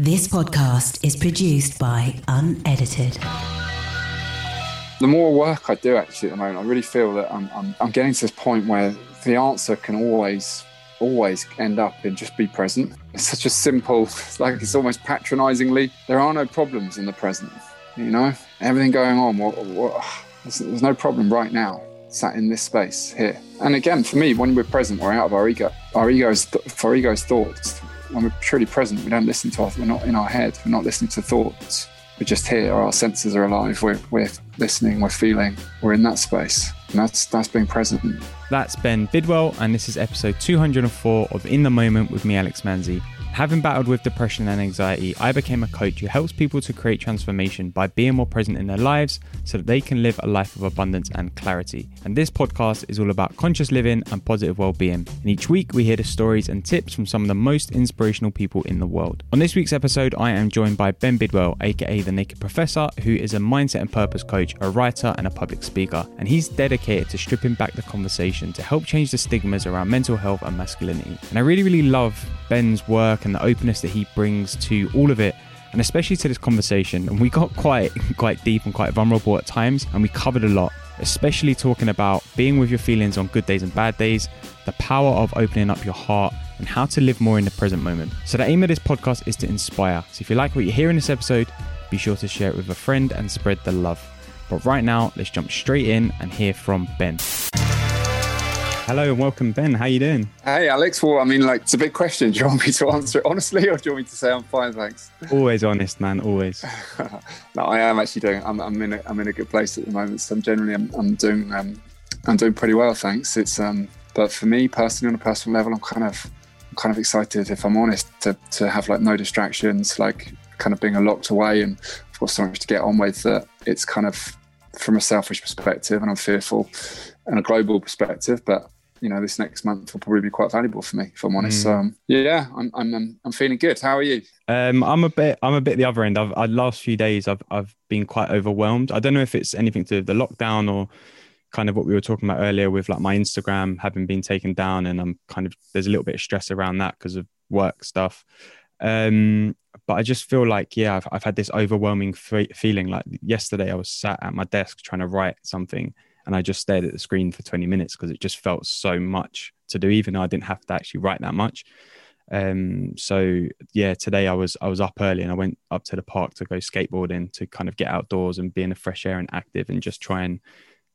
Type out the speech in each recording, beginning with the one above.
This podcast is produced by Unedited. The more work I do actually at the moment, I really feel that I'm, I'm, I'm getting to this point where the answer can always, always end up in just be present. It's such a simple, like it's almost patronizingly, there are no problems in the present, you know? Everything going on, what, what, there's, there's no problem right now sat in this space here. And again, for me, when we're present, we're out of our ego. Our ego's, for our ego's thoughts, when we're truly present, we don't listen to our, we're not in our head, we're not listening to thoughts. We're just here, our senses are alive, we're, we're listening, we're feeling, we're in that space. And that's, that's being present. That's Ben Bidwell, and this is episode 204 of In the Moment with me, Alex Manzi. Having battled with depression and anxiety, I became a coach who helps people to create transformation by being more present in their lives so that they can live a life of abundance and clarity. And this podcast is all about conscious living and positive well-being. And each week we hear the stories and tips from some of the most inspirational people in the world. On this week's episode, I am joined by Ben Bidwell, aka the Naked Professor, who is a mindset and purpose coach, a writer, and a public speaker. And he's dedicated to stripping back the conversation to help change the stigmas around mental health and masculinity. And I really, really love Ben's work and the openness that he brings to all of it and especially to this conversation. And we got quite quite deep and quite vulnerable at times and we covered a lot especially talking about being with your feelings on good days and bad days the power of opening up your heart and how to live more in the present moment. So the aim of this podcast is to inspire. So if you like what you hear in this episode be sure to share it with a friend and spread the love. But right now let's jump straight in and hear from ben Hello and welcome, Ben. How you doing? Hey, Alex. Well, I mean, like, it's a big question. Do you want me to answer it honestly, or do you want me to say I'm fine, thanks? Always honest, man. Always. no, I am actually doing. I'm, I'm in. A, I'm in a good place at the moment. So I'm generally, I'm, I'm doing. Um, I'm doing pretty well, thanks. It's. Um, but for me personally, on a personal level, I'm kind of, I'm kind of excited, if I'm honest, to to have like no distractions, like kind of being a locked away, and of course so much to get on with. That it's kind of from a selfish perspective, and I'm fearful, and a global perspective, but you know this next month will probably be quite valuable for me if i'm honest. Mm. um, yeah I'm, I'm i'm feeling good. How are you? Um i'm a bit i'm a bit the other end. I've I, last few days i've i've been quite overwhelmed. I don't know if it's anything to do with the lockdown or kind of what we were talking about earlier with like my instagram having been taken down and i'm kind of there's a little bit of stress around that because of work stuff. Um but i just feel like yeah i've, I've had this overwhelming f- feeling. Like yesterday i was sat at my desk trying to write something and I just stared at the screen for 20 minutes because it just felt so much to do, even though I didn't have to actually write that much. Um, so yeah, today I was I was up early and I went up to the park to go skateboarding to kind of get outdoors and be in the fresh air and active and just try and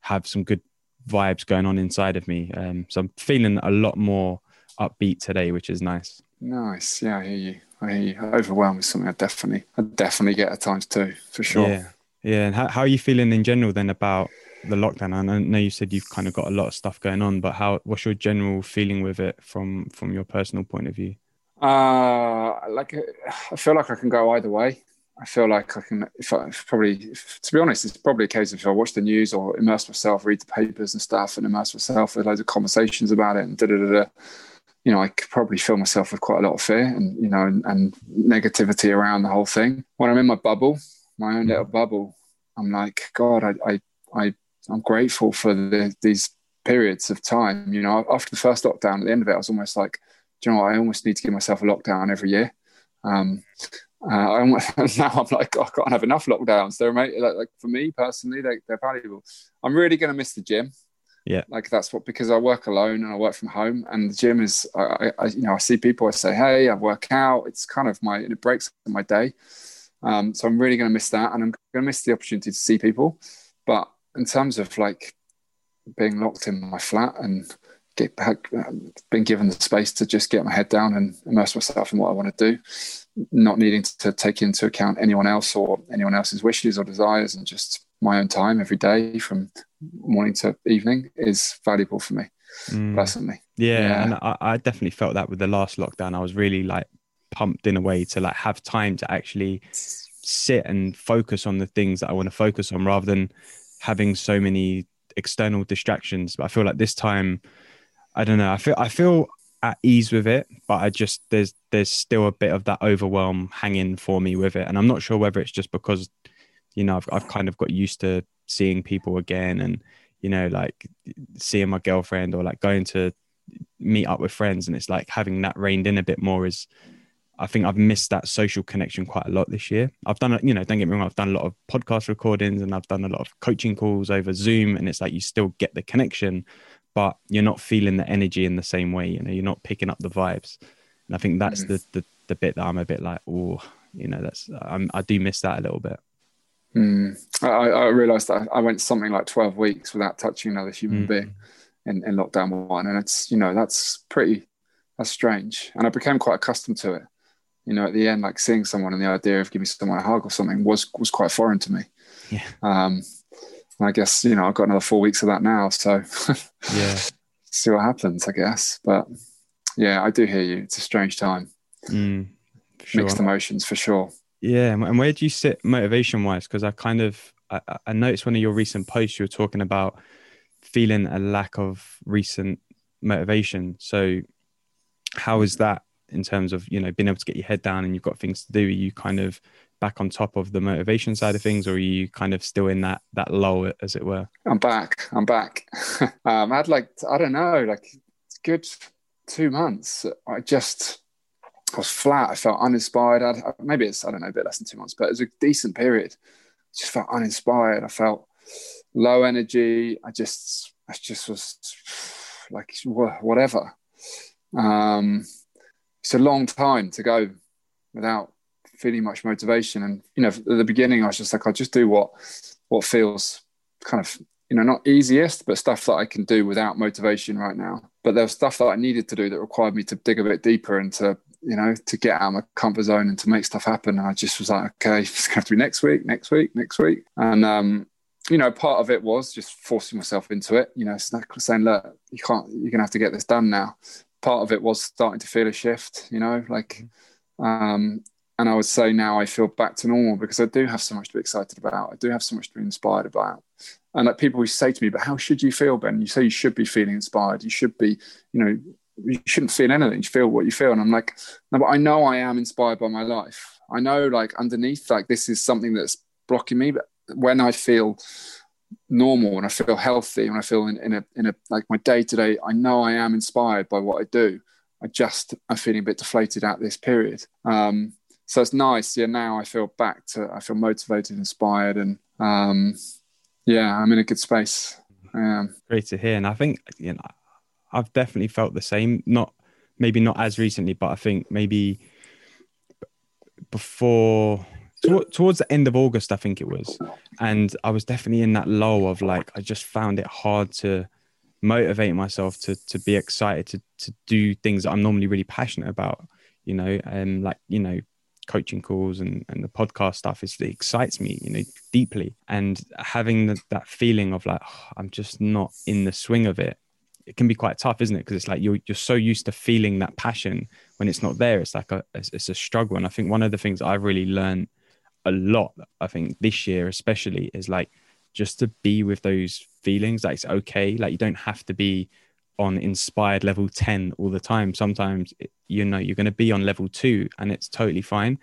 have some good vibes going on inside of me. Um, so I'm feeling a lot more upbeat today, which is nice. Nice, yeah, I hear you. I hear you. Overwhelmed is something I definitely, I definitely get at times too, for sure. Yeah, yeah. And how, how are you feeling in general then about the lockdown? And I know you said you've kind of got a lot of stuff going on, but how? What's your general feeling with it from from your personal point of view? Uh, like I feel like I can go either way. I feel like I can, if I if probably, if, to be honest, it's probably a case of if I watch the news or immerse myself, read the papers and stuff, and immerse myself with loads of conversations about it and da da da. da you know, I could probably fill myself with quite a lot of fear and you know and, and negativity around the whole thing. When I'm in my bubble, my own little bubble, I'm like, God, I I, I I'm grateful for the, these periods of time. You know, after the first lockdown, at the end of it, I was almost like, do you know what? I almost need to give myself a lockdown every year. Um, uh, I almost, now I'm like, I can't have enough lockdowns. They're like, like for me personally, they, they're valuable. I'm really going to miss the gym. Yeah, like that's what because I work alone and I work from home, and the gym is, I, I you know, I see people. I say, hey, I work out. It's kind of my it breaks my day. Um, so I'm really going to miss that, and I'm going to miss the opportunity to see people. But in terms of like being locked in my flat and get back, being given the space to just get my head down and immerse myself in what I want to do, not needing to take into account anyone else or anyone else's wishes or desires, and just my own time every day from morning to evening is valuable for me mm. personally. Yeah, yeah. and I, I definitely felt that with the last lockdown. I was really like pumped in a way to like have time to actually sit and focus on the things that I want to focus on rather than having so many external distractions. But I feel like this time, I don't know. I feel I feel at ease with it, but I just there's there's still a bit of that overwhelm hanging for me with it, and I'm not sure whether it's just because you know I've I've kind of got used to seeing people again, and you know like seeing my girlfriend or like going to meet up with friends, and it's like having that reined in a bit more is I think I've missed that social connection quite a lot this year. I've done, you know, don't get me wrong, I've done a lot of podcast recordings and I've done a lot of coaching calls over Zoom, and it's like you still get the connection, but you're not feeling the energy in the same way. You know, you're not picking up the vibes, and I think that's mm. the, the the bit that I'm a bit like, oh, you know, that's I'm, I do miss that a little bit. Mm. I, I, realized that I went something like 12 weeks without touching another human mm. being in, in lockdown one, and it's you know that's pretty that's strange, and I became quite accustomed to it you know, at the end, like seeing someone and the idea of giving someone a hug or something was was quite foreign to me. Yeah. Um, I guess you know I've got another four weeks of that now, so yeah, see what happens. I guess, but yeah, I do hear you. It's a strange time. Mm, sure. Mixed emotions for sure. Yeah, and where do you sit motivation wise? Because I kind of I, I noticed one of your recent posts you were talking about feeling a lack of recent motivation. So how is that in terms of you know being able to get your head down and you've got things to do are you kind of back on top of the motivation side of things or are you kind of still in that that low as it were? I'm back. I'm back. Um i had like i don't know like good two months. I just I was flat. I felt uninspired. I'd, maybe it's i don't know a bit less than two months but it was a decent period. Just felt uninspired. I felt low energy. I just i just was like whatever. Um it's a long time to go without feeling much motivation. And you know, at the beginning, I was just like, I'll just do what what feels kind of you know not easiest, but stuff that I can do without motivation right now. But there was stuff that I needed to do that required me to dig a bit deeper and to you know to get out of my comfort zone and to make stuff happen. And I just was like, okay, it's gonna have to be next week, next week, next week. And um, you know, part of it was just forcing myself into it. You know, saying, look, you can't, you're gonna have to get this done now part of it was starting to feel a shift, you know, like, um, and I would say now I feel back to normal because I do have so much to be excited about. I do have so much to be inspired about. And like people who say to me, but how should you feel, Ben? You say you should be feeling inspired. You should be, you know, you shouldn't feel anything. You feel what you feel. And I'm like, no, but I know I am inspired by my life. I know like underneath, like this is something that's blocking me. But when I feel normal and I feel healthy and I feel in, in a in a like my day to day, I know I am inspired by what I do. I just I'm feeling a bit deflated at this period. Um, so it's nice. Yeah, now I feel back to I feel motivated, inspired, and um, yeah, I'm in a good space. Um, Great to hear, and I think you know I've definitely felt the same. Not maybe not as recently, but I think maybe before towards the end of August, I think it was, and I was definitely in that low of like I just found it hard to motivate myself to to be excited to to do things that I'm normally really passionate about, you know, and like you know coaching calls and, and the podcast stuff is it excites me you know deeply. And having the, that feeling of like oh, i'm just not in the swing of it it can be quite tough isn't it? Because it's like you're, you're so used to feeling that passion when it's not there. It's like a it's, it's a struggle. And i think one of the things i've really learned a lot i think this year especially is like just to be with those feelings like it's okay like you don't have to be on inspired level 10 all the time. Sometimes you know you're going to be on level 2 and it's totally fine.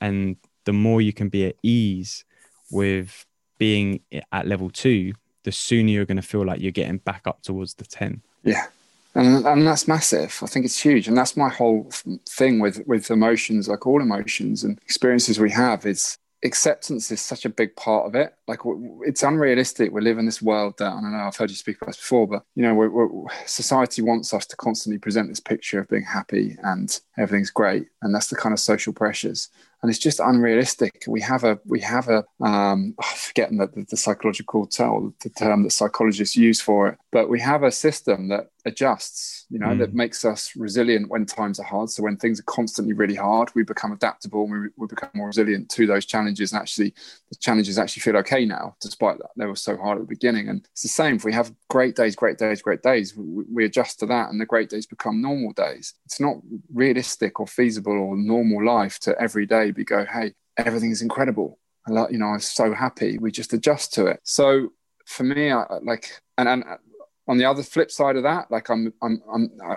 And the more you can be at ease with being at level 2 the sooner you're going to feel like you're getting back up towards the 10 yeah. And, and that's massive. I think it's huge. And that's my whole thing with with emotions like all emotions and experiences we have is acceptance is such a big part of it. Like it's unrealistic. We live in this world that I don't know. I've heard you speak about this before, but you know, we're, we're, society wants us to constantly present this picture of being happy and everything's great, and that's the kind of social pressures and it's just unrealistic. We have a we have a um, oh, forgetting that the, the psychological term, the term that psychologists use for it, but we have a system that adjusts, you know, mm. that makes us resilient when times are hard. So when things are constantly really hard, we become adaptable and we, we become more resilient to those challenges. And actually, the challenges actually feel okay now, despite that they were so hard at the beginning. And it's the same. If we have great days, great days, great days, we, we adjust to that, and the great days become normal days. It's not realistic or feasible or normal life to every day be go, hey, everything is incredible. I you know, I'm so happy. We just adjust to it. So for me, I like, and, and on the other flip side of that, like I'm, I'm, I'm, uh,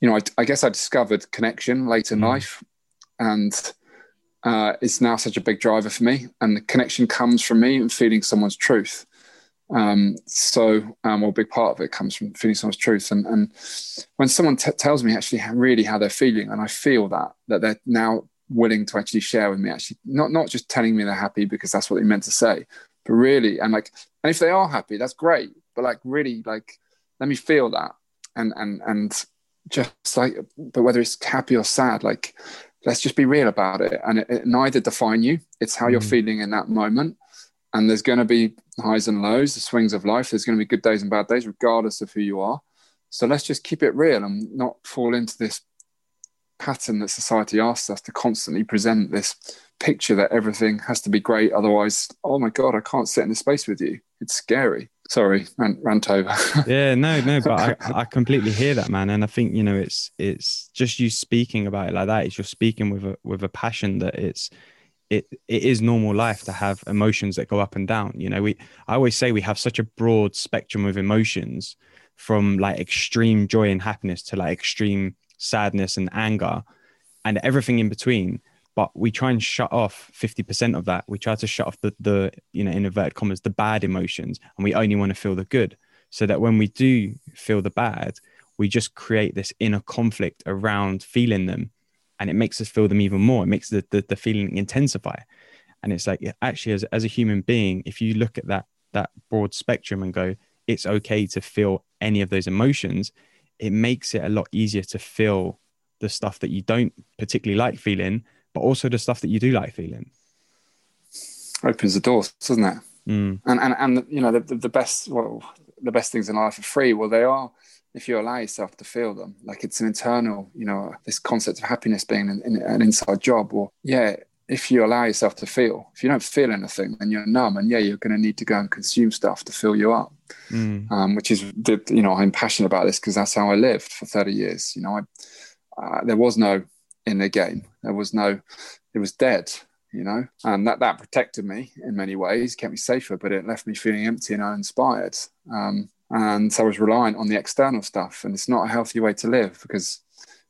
you know, I, I, guess I discovered connection late in mm. life, and uh, it's now such a big driver for me. And the connection comes from me and feeling someone's truth. Um, so, um, well, a big part of it comes from feeling someone's truth. And, and when someone t- tells me actually how, really how they're feeling, and I feel that that they're now willing to actually share with me, actually not not just telling me they're happy because that's what they meant to say, but really, and like, and if they are happy, that's great. But like, really, like, let me feel that, and and and just like, but whether it's happy or sad, like, let's just be real about it, and it, it neither define you. It's how mm. you're feeling in that moment and there's going to be highs and lows, the swings of life. There's going to be good days and bad days, regardless of who you are. So let's just keep it real and not fall into this pattern that society asks us to constantly present this picture that everything has to be great. Otherwise, oh my God, I can't sit in this space with you. It's scary. Sorry, rant, rant over. yeah, no, no, but I, I completely hear that, man. And I think, you know, it's it's just you speaking about it like that. It's you're speaking with a with a passion that it's it it is normal life to have emotions that go up and down you know we i always say we have such a broad spectrum of emotions from like extreme joy and happiness to like extreme sadness and anger and everything in between but we try and shut off 50% of that we try to shut off the the you know in inverted commas the bad emotions and we only want to feel the good so that when we do feel the bad we just create this inner conflict around feeling them and it makes us feel them even more. It makes the, the, the feeling intensify. And it's like, actually, as, as a human being, if you look at that, that broad spectrum and go, it's okay to feel any of those emotions, it makes it a lot easier to feel the stuff that you don't particularly like feeling, but also the stuff that you do like feeling. Opens the doors, doesn't it? Mm. And, and, and, you know, the, the, best, well, the best things in life are free. Well, they are if you allow yourself to feel them like it's an internal you know this concept of happiness being an, an inside job or yeah if you allow yourself to feel if you don't feel anything then you're numb and yeah you're going to need to go and consume stuff to fill you up mm. um, which is the, you know i'm passionate about this because that's how i lived for 30 years you know I, uh, there was no in the game there was no it was dead you know and that that protected me in many ways kept me safer but it left me feeling empty and uninspired um, and so I was reliant on the external stuff. And it's not a healthy way to live because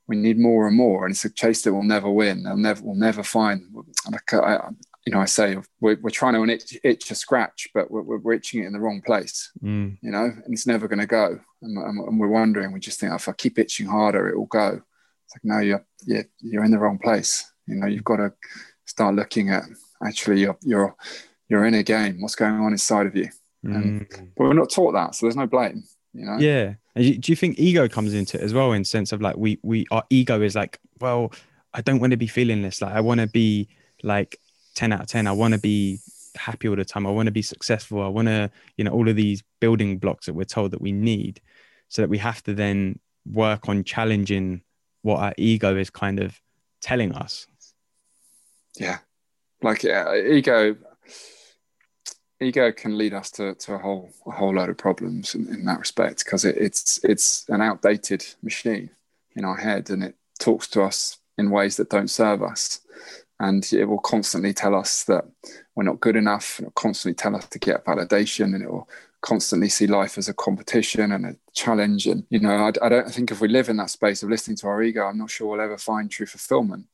we need more and more. And it's a chase that will never win. They'll never, we'll never find. Like I, you know, I say we're, we're trying to itch, itch, a scratch, but we're, we're, itching it in the wrong place. Mm. You know, and it's never going to go. And, and, we're wondering. We just think, oh, if I keep itching harder, it will go. It's like, no, you're you're, you're in the wrong place. You know, you've got to start looking at actually you're you're you're in a game. What's going on inside of you? Mm. but we're not taught that, so there's no blame. You know? Yeah. Do you think ego comes into it as well, in sense of like we we our ego is like, well, I don't want to be feeling this. Like I want to be like ten out of ten. I want to be happy all the time. I want to be successful. I want to, you know, all of these building blocks that we're told that we need, so that we have to then work on challenging what our ego is kind of telling us. Yeah, like uh, ego ego can lead us to, to a whole a whole load of problems in, in that respect because it, it's it's an outdated machine in our head and it talks to us in ways that don't serve us and it will constantly tell us that we're not good enough and it'll constantly tell us to get validation and it will constantly see life as a competition and a challenge and you know I, I don't think if we live in that space of listening to our ego i'm not sure we'll ever find true fulfillment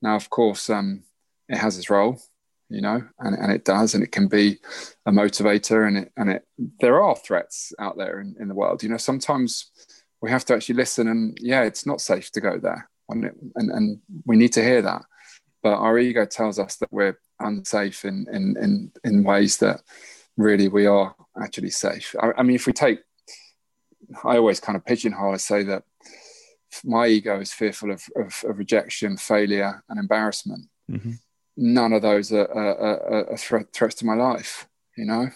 now of course um, it has its role you know, and, and it does, and it can be a motivator, and it and it there are threats out there in, in the world. You know, sometimes we have to actually listen, and yeah, it's not safe to go there, and and, and we need to hear that. But our ego tells us that we're unsafe in in in, in ways that really we are actually safe. I, I mean, if we take, I always kind of pigeonhole. I say that my ego is fearful of, of, of rejection, failure, and embarrassment. Mm-hmm none of those are, are, are threat, threats to my life, you know.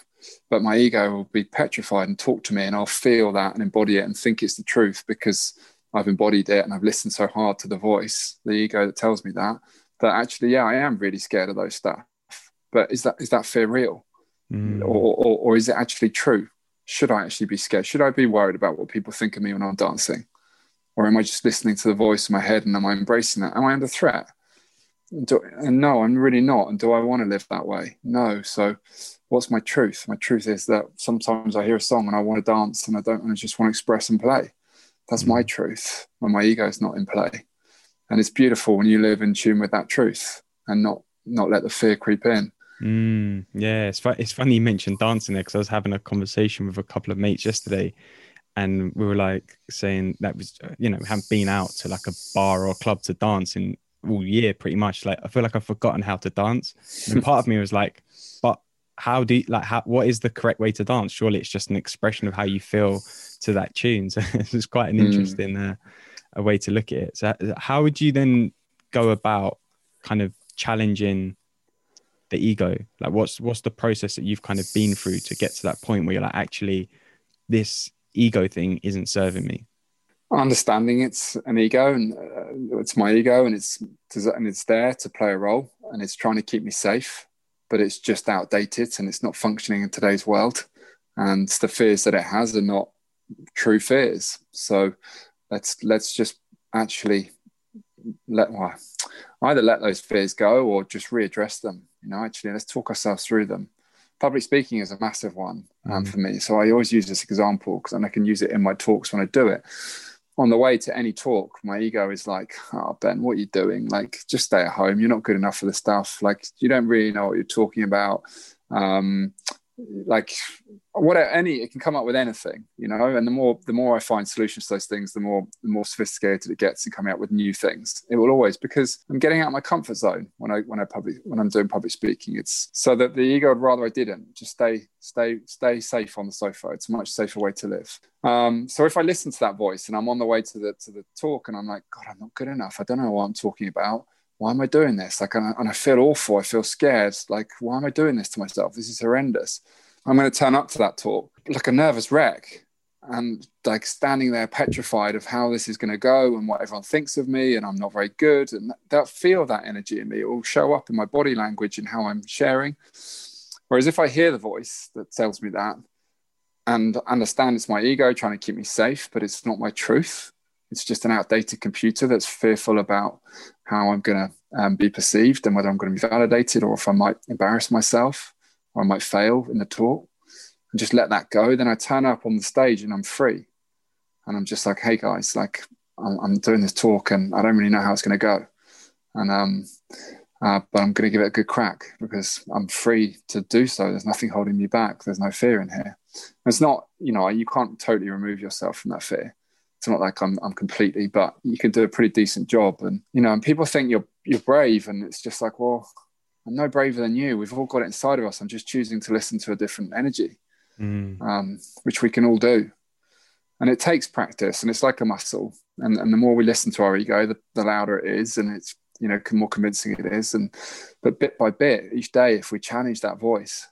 But my ego will be petrified and talk to me, and I'll feel that and embody it and think it's the truth because I've embodied it and I've listened so hard to the voice, the ego that tells me that. That actually, yeah, I am really scared of those stuff. But is that is that fear real, mm. or, or or is it actually true? Should I actually be scared? Should I be worried about what people think of me when I'm dancing? Or am I just listening to the voice in my head and am I embracing that? Am I under threat? do, and no, I'm really not. And do I want to live that way? No. So, what's my truth? My truth is that sometimes I hear a song and I want to dance and I don't, and I just want to express and play. That's mm. my truth, and my ego is not in play. And it's beautiful when you live in tune with that truth and not not let the fear creep in. Mm, yeah, it's, fu- it's funny you mentioned dancing there because I was having a conversation with a couple of mates yesterday and we were like saying that was, uh, you know, we haven't been out to like a bar or club to dance in all year pretty much. Like, I feel like I've forgotten how to dance. And part of me was like, but how do you, like, how, what is the correct way to dance? Surely it's just an expression of how you feel to that tune. So it's quite an Mm. interesting uh, a way to look at it. So, how would you then go about kind of challenging the ego? Like, what's what's the process that you've kind of been through to get to that point where you're like, actually, this ego thing isn't serving me? understanding it's an ego and uh, it's my ego and it's and it's there to play a role and it's trying to keep me safe but it's just outdated and it's not functioning in today's world and the fears that it has are not true fears so let's let's just actually let well, either let those fears go or just readdress them you know actually let's talk ourselves through them public speaking is a massive one um, Mhm. for me so i always use this example because i can use it in my talks when i do it on the way to any talk, my ego is like, oh, Ben, what are you doing? Like, just stay at home. You're not good enough for the stuff. Like, you don't really know what you're talking about. Um, like, what any, it can come up with anything, you know. And the more, the more I find solutions to those things, the more, the more sophisticated it gets in coming out with new things. It will always because I'm getting out of my comfort zone when I, when I public, when I'm doing public speaking. It's so that the ego would rather I didn't just stay, stay, stay safe on the sofa. It's a much safer way to live. Um, so if I listen to that voice and I'm on the way to the to the talk and I'm like, God, I'm not good enough. I don't know what I'm talking about. Why am I doing this? Like, and I, and I feel awful. I feel scared. Like, why am I doing this to myself? This is horrendous. I'm going to turn up to that talk like a nervous wreck and like standing there petrified of how this is going to go and what everyone thinks of me and I'm not very good. And that feel that energy in me. It will show up in my body language and how I'm sharing. Whereas if I hear the voice that tells me that and understand it's my ego trying to keep me safe, but it's not my truth. It's just an outdated computer that's fearful about how I'm going to um, be perceived and whether I'm going to be validated or if I might embarrass myself or I might fail in the talk and just let that go. Then I turn up on the stage and I'm free. And I'm just like, hey guys, like I'm, I'm doing this talk and I don't really know how it's going to go. And, um, uh, but I'm going to give it a good crack because I'm free to do so. There's nothing holding me back. There's no fear in here. It's not, you know, you can't totally remove yourself from that fear. It's not like I'm, I'm completely, but you can do a pretty decent job. And, you know, and people think you're, you're brave. And it's just like, well, I'm no braver than you. We've all got it inside of us. I'm just choosing to listen to a different energy, Mm. um, which we can all do. And it takes practice and it's like a muscle. And, and the more we listen to our ego, the, the louder it is. And it's, you know, more convincing it is. And, but bit by bit, each day, if we challenge that voice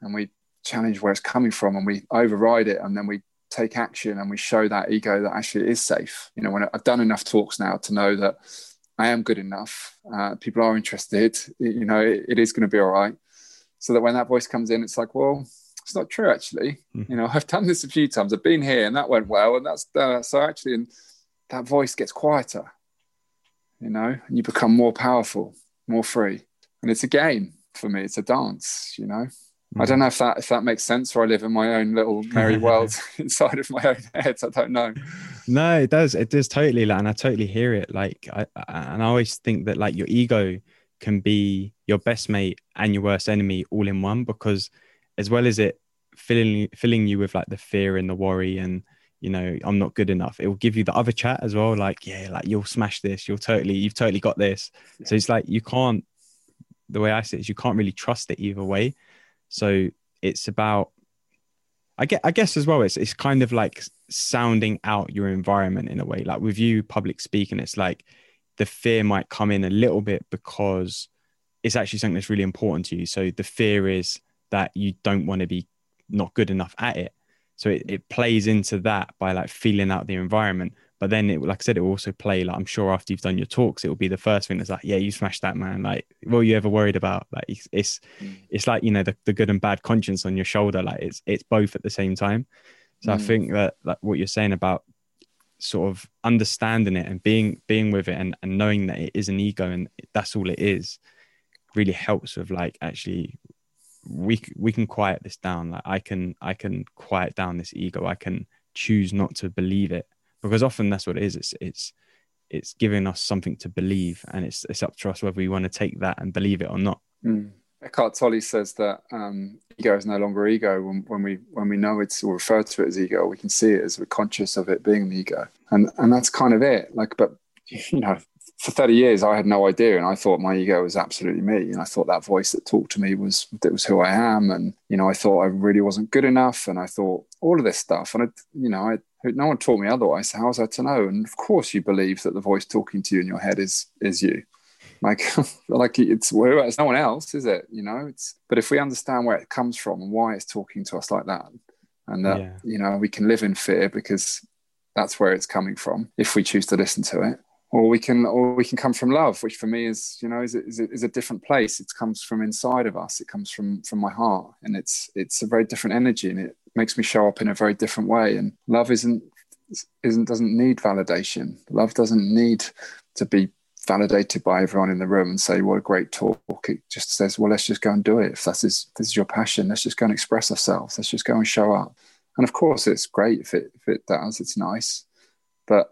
and we challenge where it's coming from and we override it and then we take action and we show that ego that actually it is safe. You know, when I've done enough talks now to know that I am good enough, uh, people are interested, you know, it, it is going to be all right. So that when that voice comes in, it's like, well, it's not true actually. Mhm. You know, I've done this a few times. I've been here and that went well, and that's uh, so actually, and that voice gets quieter. You know, and you become more powerful, more free, and it's a game for me. It's a dance. You know, I don't hmm. know if that if that makes sense, or I live in my own little merry world inside of my own head. I don't know. No, it does. It does totally, like, and I totally hear it. Like, I, I- and I always think that like your ego can be your best mate and your worst enemy all in one because, as well as it filling filling you with like the fear and the worry and you know I'm not good enough, it will give you the other chat as well. Like, yeah, like you'll smash this. You'll totally, you've totally got this. So it's like you can't. The way I see it is you can't really trust it either way. So it's about I get I guess as well it's it's kind of like sounding out your environment in a way. Like with you public speaking, it's like the fear might come in a little bit because it's actually something that's really important to you. So the fear is that you don't want to be not good enough at it. So it, it plays into that by like feeling out the environment. But then it like I said, it will also play like I'm sure after you've done your talks, it will be the first thing that's like, yeah, you smashed that man. Like, what were you ever worried about? Like it's it's, Mm. it's like, you know, the, the good and bad conscience on your shoulder. Like it's it's both at the same time. So I Mm. think that like what you're saying about sort of understanding it and being being with it and, and knowing that it is an ego and that's all it is really helps with like actually we we can quiet this down like i can i can quiet down this ego i can choose not to believe it because often that's what it is it's it's it's giving us something to believe and it's it's up to us whether we want to take that and believe it or not Mm. Eckhart Tolle says that um, ego is no longer ego when, when, we when we know it's or refer to it as ego, we can see it as we're conscious of it being the ego, and and that's kind of it. Like, but you know, for 30 years I had no idea and I thought my ego was absolutely me and I thought that voice that talked to me was that was who I am and you know I thought I really wasn't good enough and I thought all of this stuff and I you know I no one taught me otherwise so how was I to know? And of course you believe that the voice talking to you in your head is is you. Like like it's it's no one else is it? You know it's but if we understand where it comes from and why it's talking to us like that and that yeah. you know we can live in fear because that's where it's coming from if we choose to listen to it or we can or we can come from love which for me is you know is, is, is a different place. It comes from inside of us. It comes from from my heart. And it's it's a very different energy and it makes me show up in a very different way. And love isn't isn't doesn't need validation. Love doesn't need to be validated by everyone in the room and say what a great talk. It just says well let's just go and do it. If that's is this is your passion let's just go and express ourselves. Let's just go and show up. And of course it's great if it if it does. It's nice. But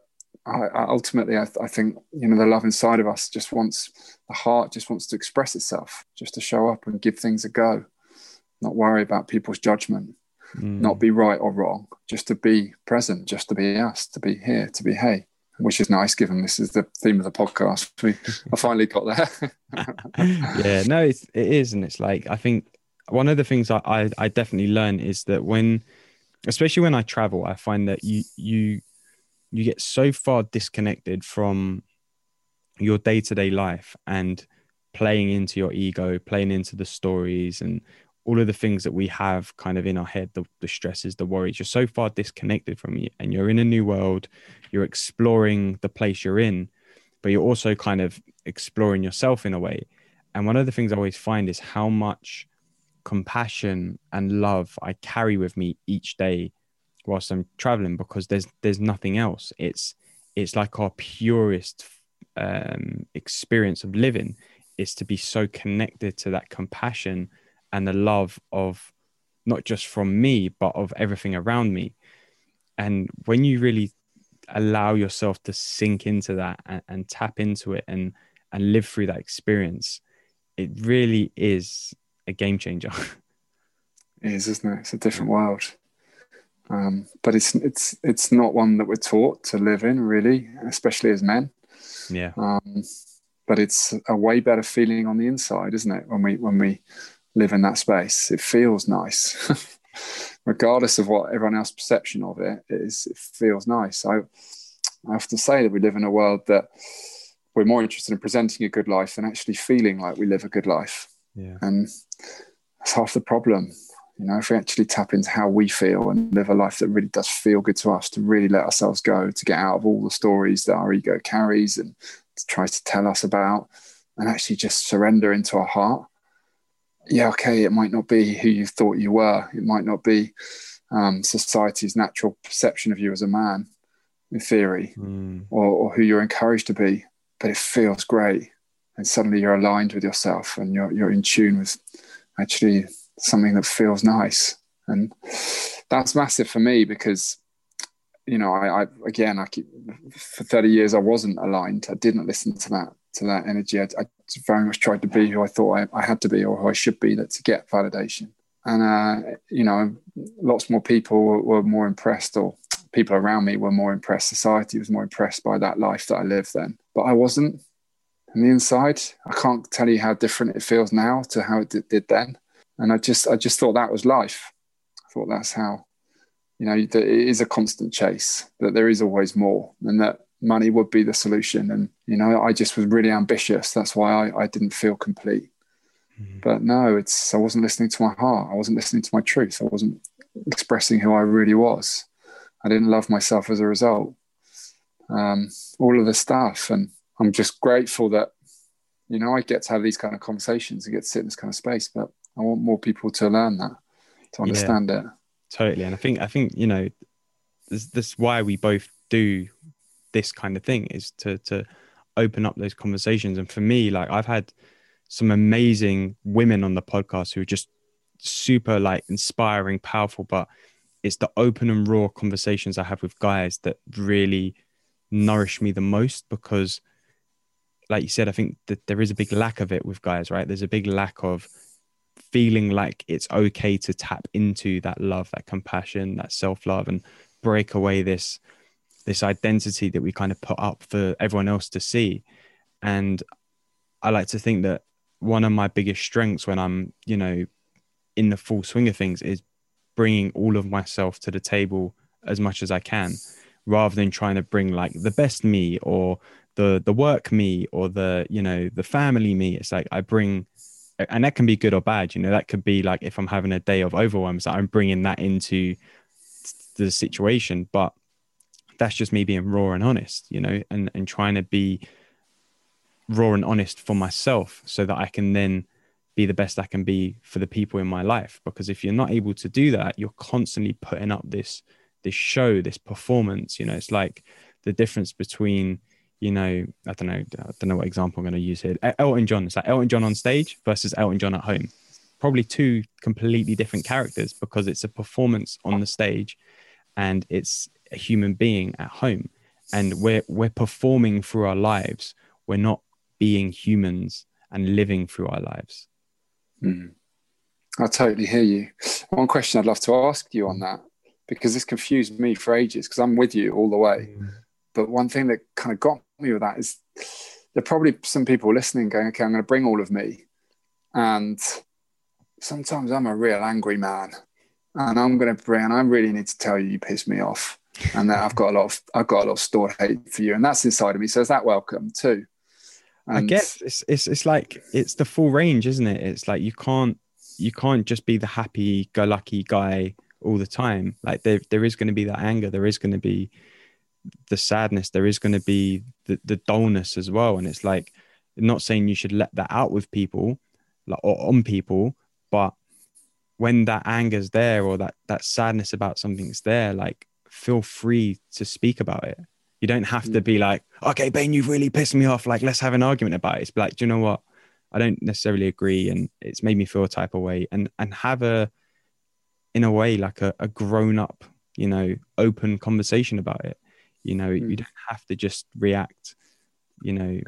I, I ultimately, I, I, think you know the love inside of us just wants the heart just wants to express itself, just to show up and give things a go, not worry about people's judgment, mm. not be right or wrong, just to be present, just to be us, to be here, to be hey, which is nice given this is the theme of the podcast. We I finally got there. yeah, no, it's, it is, and it's like I think one of the things I, I I definitely learn is that when, especially when I travel, I find that you you you get so far disconnected from your day-to-day life and playing into your ego playing into the stories and all of the things that we have kind of in our head the, the stresses the worries. You're so far disconnected from you and you're in a new world. You're exploring the place you're in but you're also kind of exploring yourself in a way. And one of the things i always find is how much compassion and love i carry with me each day whilst I'm traveling because there's there's nothing else. It's it's like our purest um, experience of living is to be so connected to that compassion and the love of not just from me but of everything around me. And when you really allow yourself to sink into that and, and tap into it and and live through that experience, it really is a game changer. It is, isn't it? It's a different world. Um, but it's it's it's not one that we're taught to live in, really, especially as men. Yeah. Um, but it's a way better feeling on the inside, isn't it? When we when we live in that space, it feels nice, regardless of what everyone else's perception of it is. It feels nice. I I often say that we live in a world that we're more interested in presenting a good life than actually feeling like we live a good life. Yeah. And that's half the problem. You know, if we actually tap into how we feel and live a life that really does feel good to us, to really let ourselves go, to get out of all the stories that our ego carries and tries to tell us about, and actually just surrender into our heart. Yeah, okay, it might not be who you thought you were. It might not be um, society's natural perception of you as a man, in theory, mm. or, or who you're encouraged to be, but it feels great. And suddenly you're aligned with yourself and you're, you're in tune with actually something that feels nice. And that's massive for me because, you know, I, I again, I keep, for 30 years, I wasn't aligned. I didn't listen to that, to that energy. I, I very much tried to be who I thought I, I, had to be or who I should be that to get validation. And, uh, you know, lots more people were, were more impressed or people around me were more impressed. Society was more impressed by that life that I lived then, but I wasn't. On the inside, I can't tell you how different it feels now to how it did, did then and I just I just thought that was life. I thought that's how, you know, it is a constant chase. That there is always more, and that money would be the solution. And you know, I just was really ambitious. That's why I, I didn't feel complete. Mm-hmm. But no, it's I wasn't listening to my heart. I wasn't listening to my truth. I wasn't expressing who I really was. I didn't love myself as a result. Um, all of the stuff, and I'm just grateful that you know I get to have these kind of conversations and get to sit in this kind of space. But I want more people to learn that, to understand yeah, it. Totally, and I think I think you know, this, this why we both do this kind of thing is to to open up those conversations. And for me, like I've had some amazing women on the podcast who are just super like inspiring, powerful, but it's the open and raw conversations I have with guys that really nourish me the most because like you said, I think that there is a big lack of it with guys, right? There's a big lack of feeling like it's okay to tap into that love, that compassion, that self love, and break away this this identity that we kind of put up for everyone else to see. And I like to think that one of my biggest strengths when I'm, you know, in the full swing of things is bringing all of myself to the table as much as I can, rather than trying to bring like the best me or the the work me or the you know the family me. It's like I bring and that can be good or bad you know that could be like if i'm having a day of overwhelm so i'm bringing that into the situation. But that's just me being raw and honest you know and and trying to be raw and honest for myself so that i can then be the best i can be for the people in my life. Because if you're not able to do that you're constantly putting up this this show this performance you know it's like the difference between you know, I don't know, I don't know what example I'm going to use here. Elton John, it's like Elton John on stage versus Elton John at home. Probably two completely different characters because it's a performance on the stage and it's a human being at home. And we're we're performing through our lives. We're not being humans and living through our lives. Mm. I totally hear you. One question I'd love to ask you on that, because this confused me for ages, because I'm with you all the way. Mm. But one thing that kind of got me with that is there are probably some people listening going, okay, I'm going to bring all of me. And sometimes I'm a real angry man and I'm going to bring, and I really need to tell you, you piss me off. And that I've got a lot of, I've got a lot of stored hate for you. And that's inside of me. So is that welcome too? And I guess it's, it's, it's like, it's the full range, isn't it? It's like, you can't, you can't just be the happy go lucky guy all the time. Like there, there is going to be that anger. There is going to be, the sadness there is going to be the, the dullness as well. And it's like not saying you should let that out with people like or on people but when that anger's there or that that sadness about something's there like feel free to speak about it. You don't have to mm. be like okay ben you've really pissed me off. Like let's have an argument about it. It's like do you know what? I don't necessarily agree and it's made me feel a type of way. And and have a in a way like a, a grown up you know open conversation about it you know mm. you don't have to just react you know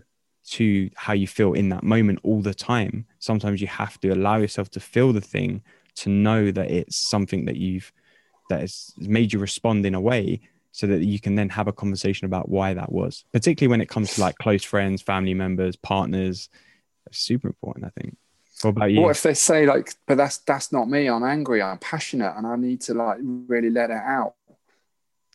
to how you feel in that moment all the time. Sometimes you have to allow yourself to feel the thing to know that it's something that you've that has made you respond in a way so that you can then have a conversation about why that was particularly when it comes to like close friends family members partners. Super important i think. What about you? What if they say like but that's that's not me. I'm angry. I'm passionate and i need to like really let it out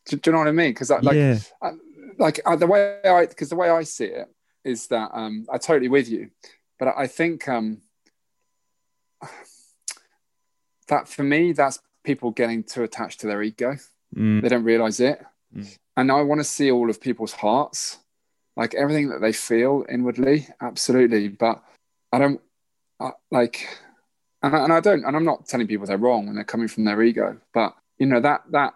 do, do, you know what I mean? Because like, yeah. I, like uh, the way I, because the way I see it is that um, I totally with you, but I think um, that for me, that's people getting too attached to their ego. Mm. They don't realize it, mm. and I want to see all of people's hearts, like everything that they feel inwardly, absolutely. But I don't I, like, and I, and I don't, and I'm not telling people they're wrong when they're coming from their ego, but you know that that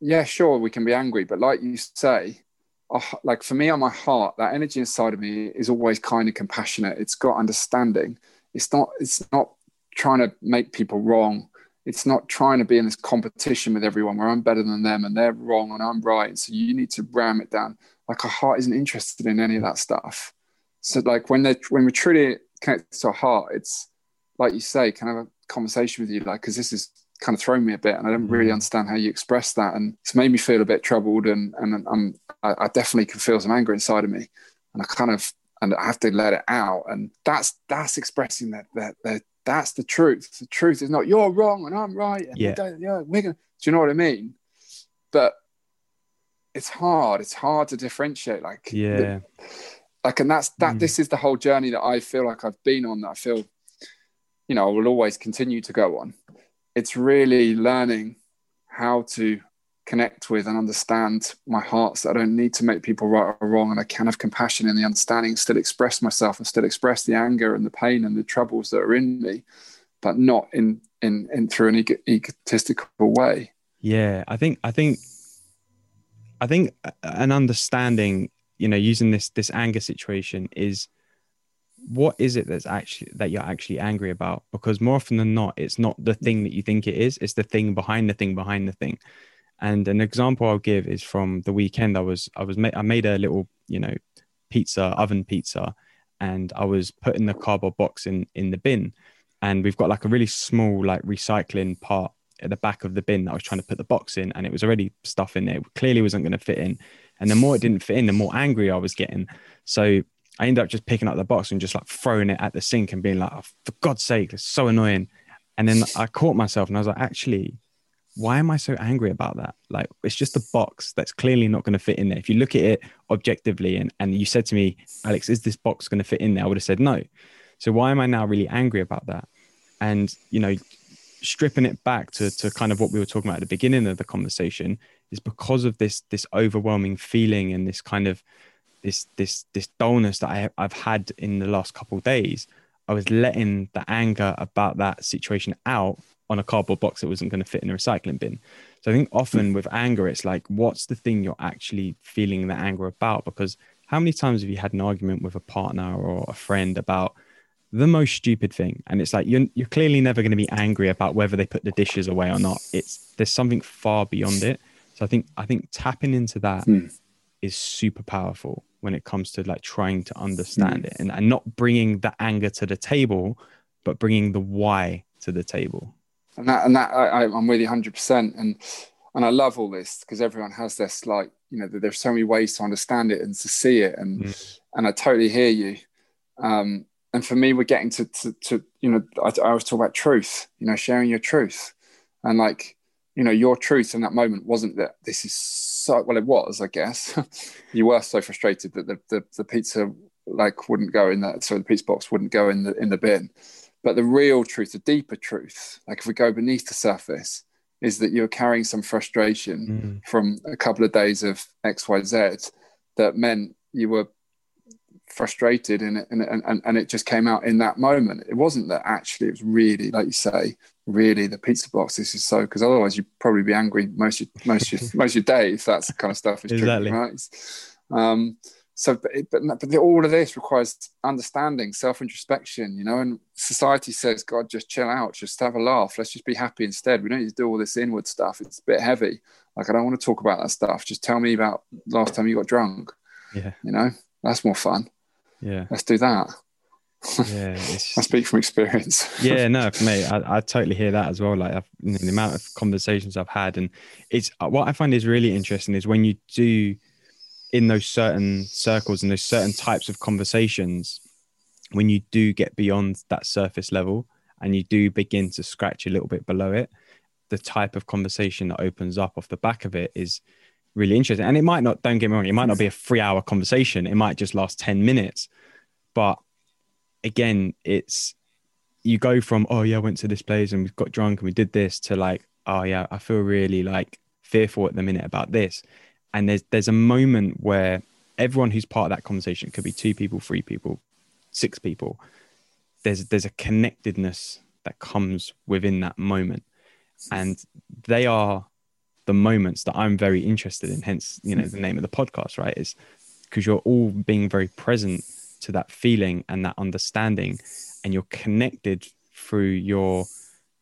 yeah, sure, we can be angry, but like you say, uh, like for me on my heart, that energy inside of me is always kind and compassionate. It's got understanding. It's not. It's not trying to make people wrong. It's not trying to be in this competition with everyone where I'm better than them and they're wrong and I'm right. So you need to ram it down. Like our heart isn't interested in any of that stuff. So like when they when we truly connect to our heart, it's like you say, kind of a conversation with you, like because this is kind of thrown me a bit and I don't really mm. understand how you express that. And it's made me feel a bit troubled and, and I'm, I, definitely can feel some anger inside of me and I kind of, and I have to let it out. And that's, that's expressing that, that, that that's the truth. The truth is not you're wrong and I'm right. And yeah. Yeah. We're gonna, do you know what I mean? But it's hard. It's hard to differentiate. Like, yeah. Like, and that's that. Mm. This is the whole journey that I feel like I've been on. That I feel, you know, I will always continue to go on it's really learning how to connect with and understand my hearts that I don't need to make people right or wrong. And I can have compassion in the understanding still express myself and still express the anger and the pain and the troubles that are in me but not in in, in through an egotistical way. Yeah I think I think I think an understanding you know using this this anger situation is what is it that's actually that you're actually angry about because more often than not it's not the thing that you think it is it's the thing behind the thing behind the thing and an example i'll give is from the weekend i was i was ma- i made a little you know pizza oven pizza and i was putting the cardboard box in in the bin and we've got like a really small like recycling part at the back of the bin that I was trying to put the box in, and it was already stuff in there. It clearly wasn't going to fit in, and the more it didn't fit in, the more angry I was getting. So I ended up just picking up the box and just like throwing it at the sink and being like, oh, "For God's sake, it's so annoying." And then I caught myself and I was like, "Actually, why am I so angry about that? Like, it's just a box that's clearly not going to fit in there. If you look at it objectively, and and you said to me, Alex, is this box going to fit in there? I would have said no. So why am I now really angry about that? And you know, stripping it back to to kind of what we were talking about at the beginning of the conversation is because of this this overwhelming feeling and this kind of this this this dullness that I, I've had in the last couple of days. I was letting the anger about that situation out on a cardboard box that wasn't going to fit in a recycling bin. So I think often with anger, it's like, what's the thing you're actually feeling the anger about? Because how many times have you had an argument with a partner or a friend about the most stupid thing and it's like you're, you're clearly never going to be angry about whether they put the dishes away or not it's there's something far beyond it so i think i think tapping into that mm. is super powerful when it comes to like trying to understand mm. it and, and not bringing the anger to the table but bringing the why to the table and that and that I, i'm with you 100% and and i love all this because everyone has this like you know there's so many ways to understand it and to see it and mm. and i totally hear you um and for me, we're getting to, to, to you know, I, I was talking about truth, you know, sharing your truth. And like, you know, your truth in that moment wasn't that this is so, well, it was, I guess. you were so frustrated that the, the, the pizza like wouldn't go in that, so the pizza box wouldn't go in the, in the bin. But the real truth, the deeper truth, like if we go beneath the surface, is that you're carrying some frustration mm. from a couple of days of X, Y, Z that meant you were frustrated and, and, and, and it just came out in that moment. It wasn't that actually, it was really, like you say, really the pizza box. This is so, because otherwise you'd probably be angry most of, most of, most of your day if that's kind of stuff is exactly. true, right? Um, so, but, but, but all of this requires understanding, self introspection, you know, and society says, God, just chill out, just have a laugh. Let's just be happy instead. We don't need to do all this inward stuff. It's a bit heavy. Like, I don't want to talk about that stuff. Just tell me about last time you got drunk. Yeah. You know, that's more fun. Yeah. Let's do that. Yeah. I speak from experience. yeah, no, for me, I, I totally hear that as well. Like I've, you know, the amount of conversations I've had, and it's uh, what I find is really interesting is when you do in those certain circles and those certain types of conversations, when you do get beyond that surface level and you do begin to scratch a little bit below it, the type of conversation that opens up off the back of it is really interesting. And it might not, don't get me wrong, it might not be a three hour conversation. It might just last 10 minutes. But again, it's, you go from, oh yeah, I went to this place and we got drunk and we did this to like, oh yeah, I feel really like fearful at the minute about this. And there's, there's a moment where everyone who's part of that conversation could be two people, three people, six people. There's, there's a connectedness that comes within that moment. And they are the moments that I'm very interested in. Hence, you know, the name of the podcast, right? Is because you're all being very present to that feeling and that understanding, and you're connected through your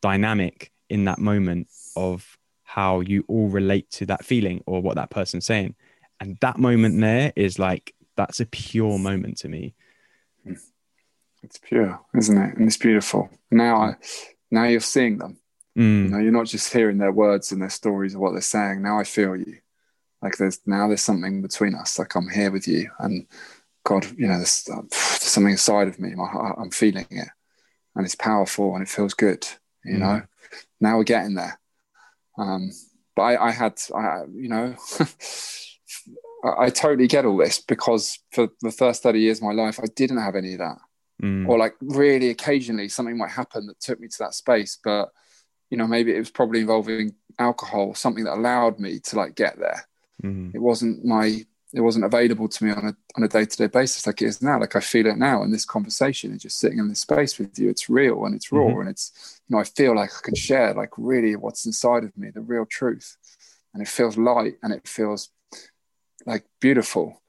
dynamic in that moment of how you all relate to that feeling or what that person's saying. And that moment there is like, that's a pure moment to me. It's pure, isn't it? And it's beautiful. Now, I, now you're seeing them. Mm. You know, you're not just hearing their words and their stories of what they're saying. Now I feel you. Like there's now there's something between us. Like I'm here with you, and God, you know, there's, uh, there's something inside of me. My, I'm feeling it, and it's powerful and it feels good. You mm. know, now we're getting there. Um, but I, I had, I, you know, I, I, totally get all this because for the first 30 years of my life, I didn't have any of that. Mm. Or like really occasionally something might happen that took me to that space, but you know maybe it was probably involving alcohol something that allowed me to like get there mm-hmm. it wasn't my it wasn't available to me on a on a day-to-day basis like it is now like i feel it now in this conversation and just sitting in this space with you it's real and it's raw mm-hmm. and it's you know i feel like i can share like really what's inside of me the real truth and it feels light and it feels like beautiful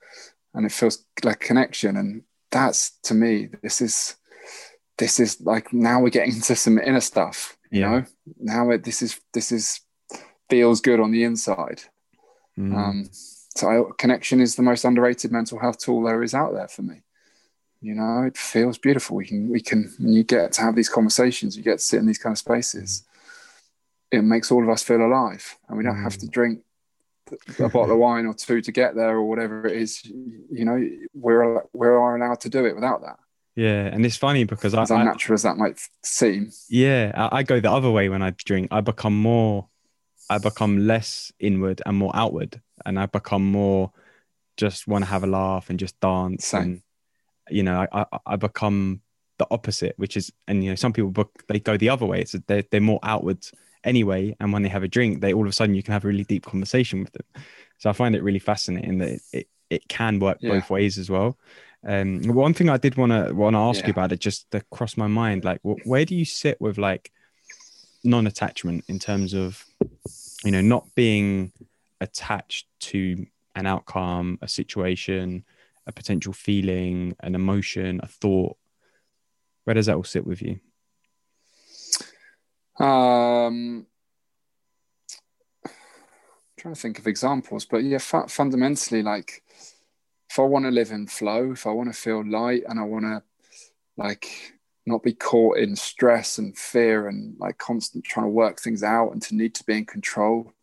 and it feels like connection and that's to me this is this is like now we're getting into some inner stuff you yeah. know now it, this is this is feels good on the inside mm. um, so I, connection is the most underrated mental health tool there is out there for me You know, it feels beautiful. We can, we can, when you get to have these conversations, you get to sit in these kind of spaces. It makes all of us feel alive, and we don't mm. have to drink a bottle of wine or two to get there or whatever it is. You know, we're we're allowed to do it without that. Yeah, and it's funny because as I, unnatural as that might seem. Yeah, I, I go the other way when I drink. I become more, I become less inward and more outward, and I become more just want to have a laugh and just dance Same. and you know I, I, I become the opposite which is and you know some people book they go the other way it's they're, they're more outward anyway and when they have a drink they all of a sudden you can have a really deep conversation with them so i find it really fascinating that it, it, it can work yeah. both ways as well um one thing i did want to want to ask yeah. you about it just that crossed my mind like where do you sit with like non-attachment in terms of you know not being attached to an outcome, a situation, a potential feeling, an emotion, a thought? Where does that all sit with you? Um, trying to think of examples, but yeah, fu- fundamentally, like if I want to live in flow, if I want to feel light, and I want to like not be caught in stress and fear and like constant trying to work things out and to need to be in control,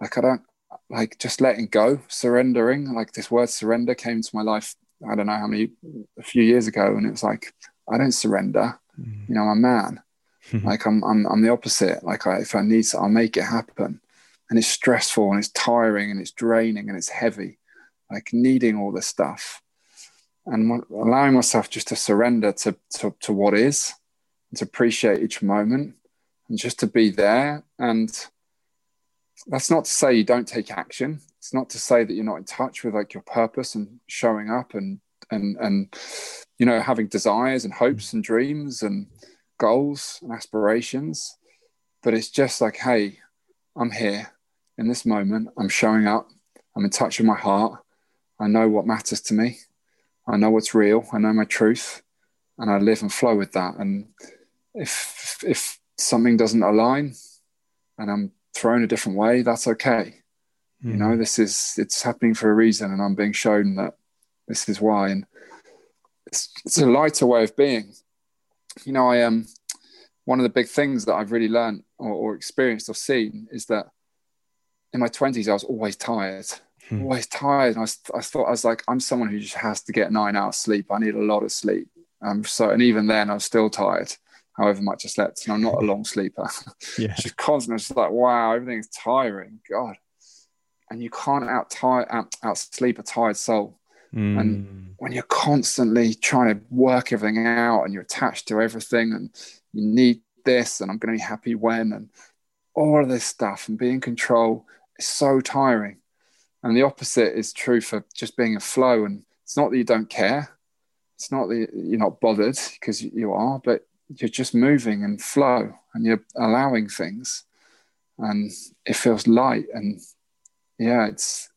like I don't, like just letting go, surrendering. Like this word surrender came to my life, I don't know how many, a few years ago. And it was like, I don't surrender. Mm. You know, I'm a man. like I'm, I'm, I'm the opposite. Like I, if I need to, I'll make it happen. And it's stressful and it's tiring and it's draining and it's heavy, like needing all this stuff and allowing myself just to surrender to, to, to what is, to appreciate each moment and just to be there and that's not to say you don't take action. It's not to say that you're not in touch with like your purpose and showing up and and and you know having desires and hopes mm. and dreams and goals and aspirations. But it's just like, hey, I'm here in this moment. I'm showing up. I'm in touch with my heart. I know what matters to me. I know what's real. I know my truth, and I live and flow with that. And if if something doesn't align, and I'm thrown a different way, that's okay. Mm. You know, hmm. this is it's happening for a reason, and I'm being shown that this is why. And it's, it's a lighter way of being. You know, I am um, one of the big things that I've really learned or, or experienced or seen is that in my 20s, I was always tired, hmm. always tired. And I, I thought, I was like, I'm someone who just has to get nine hours sleep. I need a lot of sleep. Um, so, and even then, I was still tired however much I slept. And I'm not a long sleeper. Yeah. just constant. It's like, wow, everything's tiring. God. And you can't out tire out, out sleep a tired soul. Mm. And when you're constantly trying to work everything out and you're attached to everything and you need this and I'm going to be happy when and all of this stuff and being in control is so tiring. And the opposite is true for just being a flow. And it's not that you don't care. It's not that you're not bothered because you are, but you're just moving and flow and you're allowing things and it feels light and yeah it's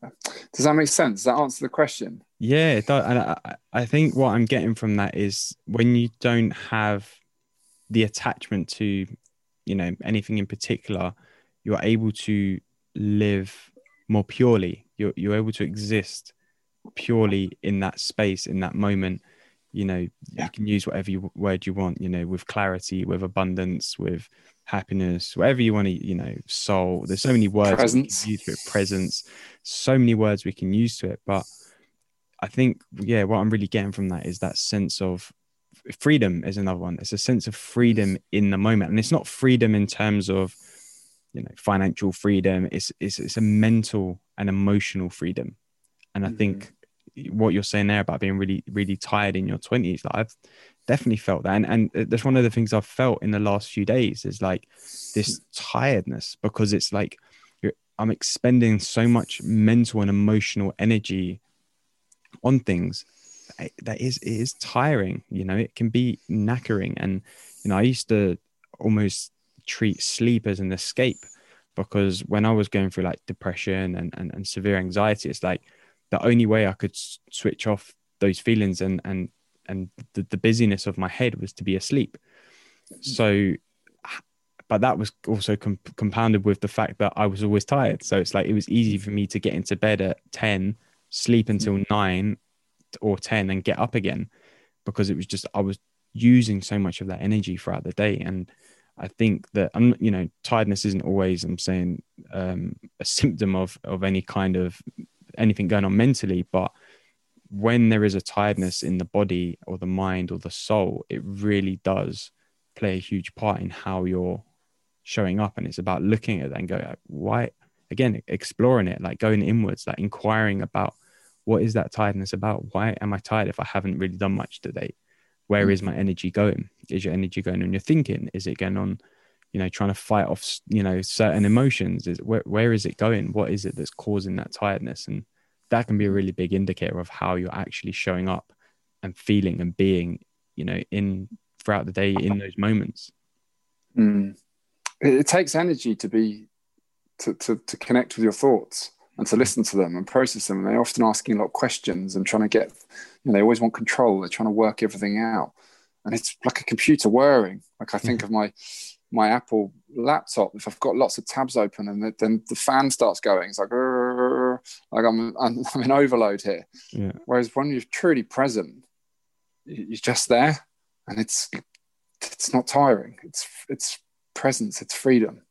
does that make sense? Does that answer the question? Yeah and I, I think what i'm getting from that is when you don't have the attachment to you know anything in particular you're able to live more purely. You're, you're able to exist purely in that space in that moment you know yeah. you can use whatever you, word you want you know with clarity with abundance with happiness whatever you want to you know soul there's so many words presence. use for it presence so many words we can use to it but i think yeah what i'm really getting from that is that sense of freedom is another one it's a sense of freedom in the moment and it's not freedom in terms of you know financial freedom it's it's, it's a mental and emotional freedom and i mm-hmm. think what you're saying there about being really really tired in your 20s like i've definitely felt that. And, and uh, that's one of the things i've felt in the last few days is like this tiredness because it's like i'm expending so much mental and emotional energy on things that is it is tiring you know it can be knackering. And you know i used to almost treat sleep as an escape because when i was going through like depression and, and, and severe anxiety it's like the only way I could switch off those feelings and and and the, the busyness of my head was to be asleep. So, but that was also com- compounded with the fact that I was always tired. So it's like it was easy for me to get into bed at ten, sleep until nine or ten, and get up again. because it was just I was using so much of that energy throughout the day and I think that I'm, you know, tiredness isn't always, I'm saying, um, a symptom of of any kind of anything going on mentally, but when there is a tiredness in the body or the mind or the soul, it really does play a huge part in how you're showing up. And it's about looking at that and go, why? Again, exploring it, like going inwards, like inquiring about what is that tiredness about? Why am I tired if I haven't really done much today? Where mm. is my energy going? Is your energy going on your thinking? Is it going on, you know, trying to fight off, you know, certain emotions? Is where where is it going? What is it that's causing that tiredness? And that can be a really big indicator of how you're actually showing up and feeling and being, you know, in throughout the day in those moments. Mm. It, it, takes energy to be to, to to connect with your thoughts and to listen to them and process them. And they're often asking a lot of questions and trying to get, you know, they always want control. They're trying to work everything out. And it's like a computer whirring. Like I think mm-hmm. of my my Apple laptop. If I've got lots of tabs open and the, then the fan starts going, it's like, like I'm, I'm, I'm in overload here. Yeah. Whereas when you're truly present, you're just there, and it's it's not tiring. It's it's presence. It's freedom.